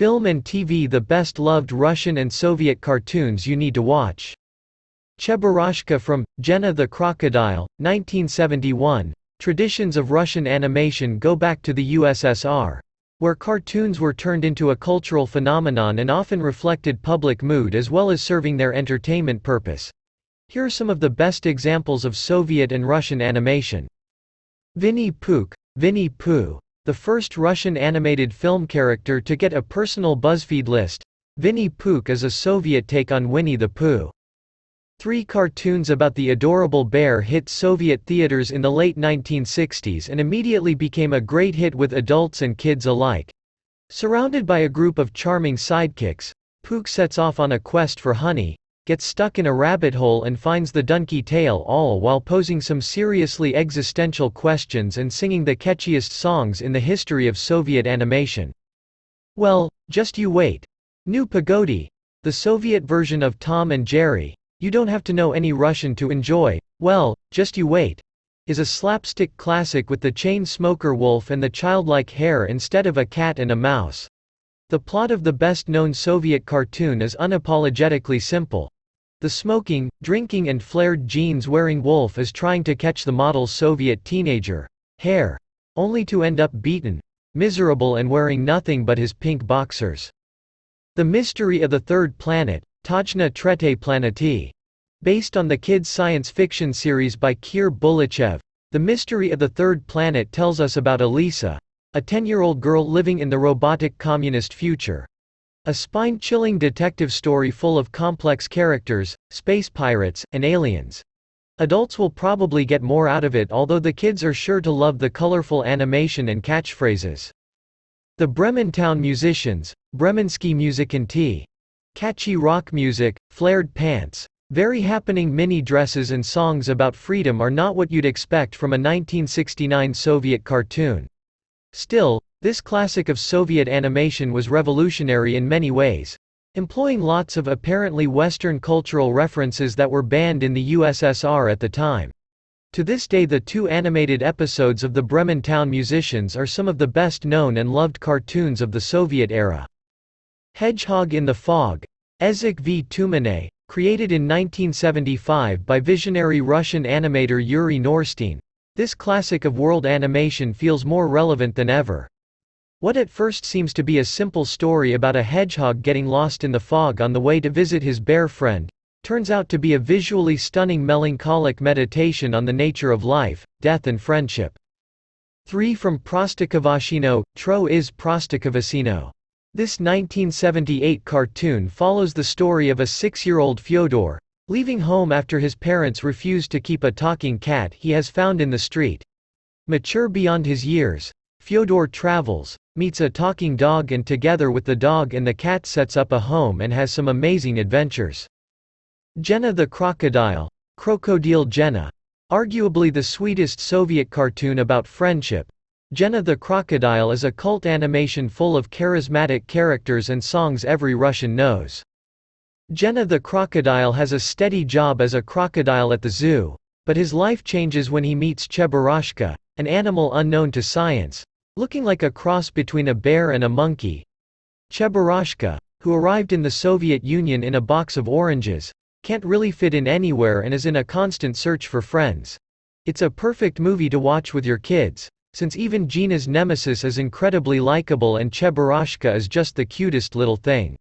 Film and TV The best loved Russian and Soviet cartoons you need to watch. Cheburashka from Gena the Crocodile, 1971. Traditions of Russian animation go back to the USSR, where cartoons were turned into a cultural phenomenon and often reflected public mood as well as serving their entertainment purpose. Here are some of the best examples of Soviet and Russian animation. Vinny Pook, Vinny Pooh, the first Russian animated film character to get a personal BuzzFeed list. Vinny Pook is a Soviet take on Winnie the Pooh. Three cartoons about the adorable bear hit Soviet theaters in the late 1960s and immediately became a great hit with adults and kids alike. Surrounded by a group of charming sidekicks, Pook sets off on a quest for honey, gets stuck in a rabbit hole and finds the donkey tail all while posing some seriously existential questions and singing the catchiest songs in the history of Soviet animation. Well, just you wait. Nu Pogodi, the Soviet version of Tom and Jerry, you don't have to know any Russian to enjoy, well, just you wait, is a slapstick classic with the chain smoker wolf and the childlike hare instead of a cat and a mouse. The plot of the best-known Soviet cartoon is unapologetically simple. The smoking, drinking and flared jeans-wearing wolf is trying to catch the model Soviet teenager, Hare, only to end up beaten, miserable and wearing nothing but his pink boxers. The Mystery of the Third Planet, Tajna Trete Planeti. Based on the kids' science fiction series by Kir Bulychev, The Mystery of the Third Planet tells us about Alisa, a 10-year-old girl living in the robotic communist future. A spine-chilling detective story full of complex characters, space pirates, and aliens. Adults will probably get more out of it although the kids are sure to love the colorful animation and catchphrases. The Bremen Town Musicians, Bremensky Musikanti. Catchy rock music, flared pants, very happening mini dresses and songs about freedom are not what you'd expect from a 1969 Soviet cartoon. Still, this classic of Soviet animation was revolutionary in many ways, employing lots of apparently Western cultural references that were banned in the USSR at the time. To this day the two animated episodes of the Bremen Town Musicians are some of the best known and loved cartoons of the Soviet era. Hedgehog in the Fog, Yozhik v Tumane, created in 1975 by visionary Russian animator Yuri Norstein. This classic of world animation feels more relevant than ever. What at first seems to be a simple story about a hedgehog getting lost in the fog on the way to visit his bear friend, turns out to be a visually stunning melancholic meditation on the nature of life, death and friendship. 3 from Prostokvashino, Troye iz Prostokvashino. This 1978 cartoon follows the story of a six-year-old Fyodor, leaving home after his parents refused to keep a talking cat he has found in the street. Mature beyond his years, Fyodor travels, meets a talking dog and together with the dog and the cat sets up a home and has some amazing adventures. Gena the Crocodile, Crocodile Gena. Arguably the sweetest Soviet cartoon about friendship, Gena the Crocodile is a cult animation full of charismatic characters and songs every Russian knows. Gena the Crocodile has a steady job as a crocodile at the zoo, but his life changes when he meets Cheburashka, an animal unknown to science, looking like a cross between a bear and a monkey. Cheburashka, who arrived in the Soviet Union in a box of oranges, can't really fit in anywhere and is in a constant search for friends. It's a perfect movie to watch with your kids, since even Gena's nemesis is incredibly likable and Cheburashka is just the cutest little thing.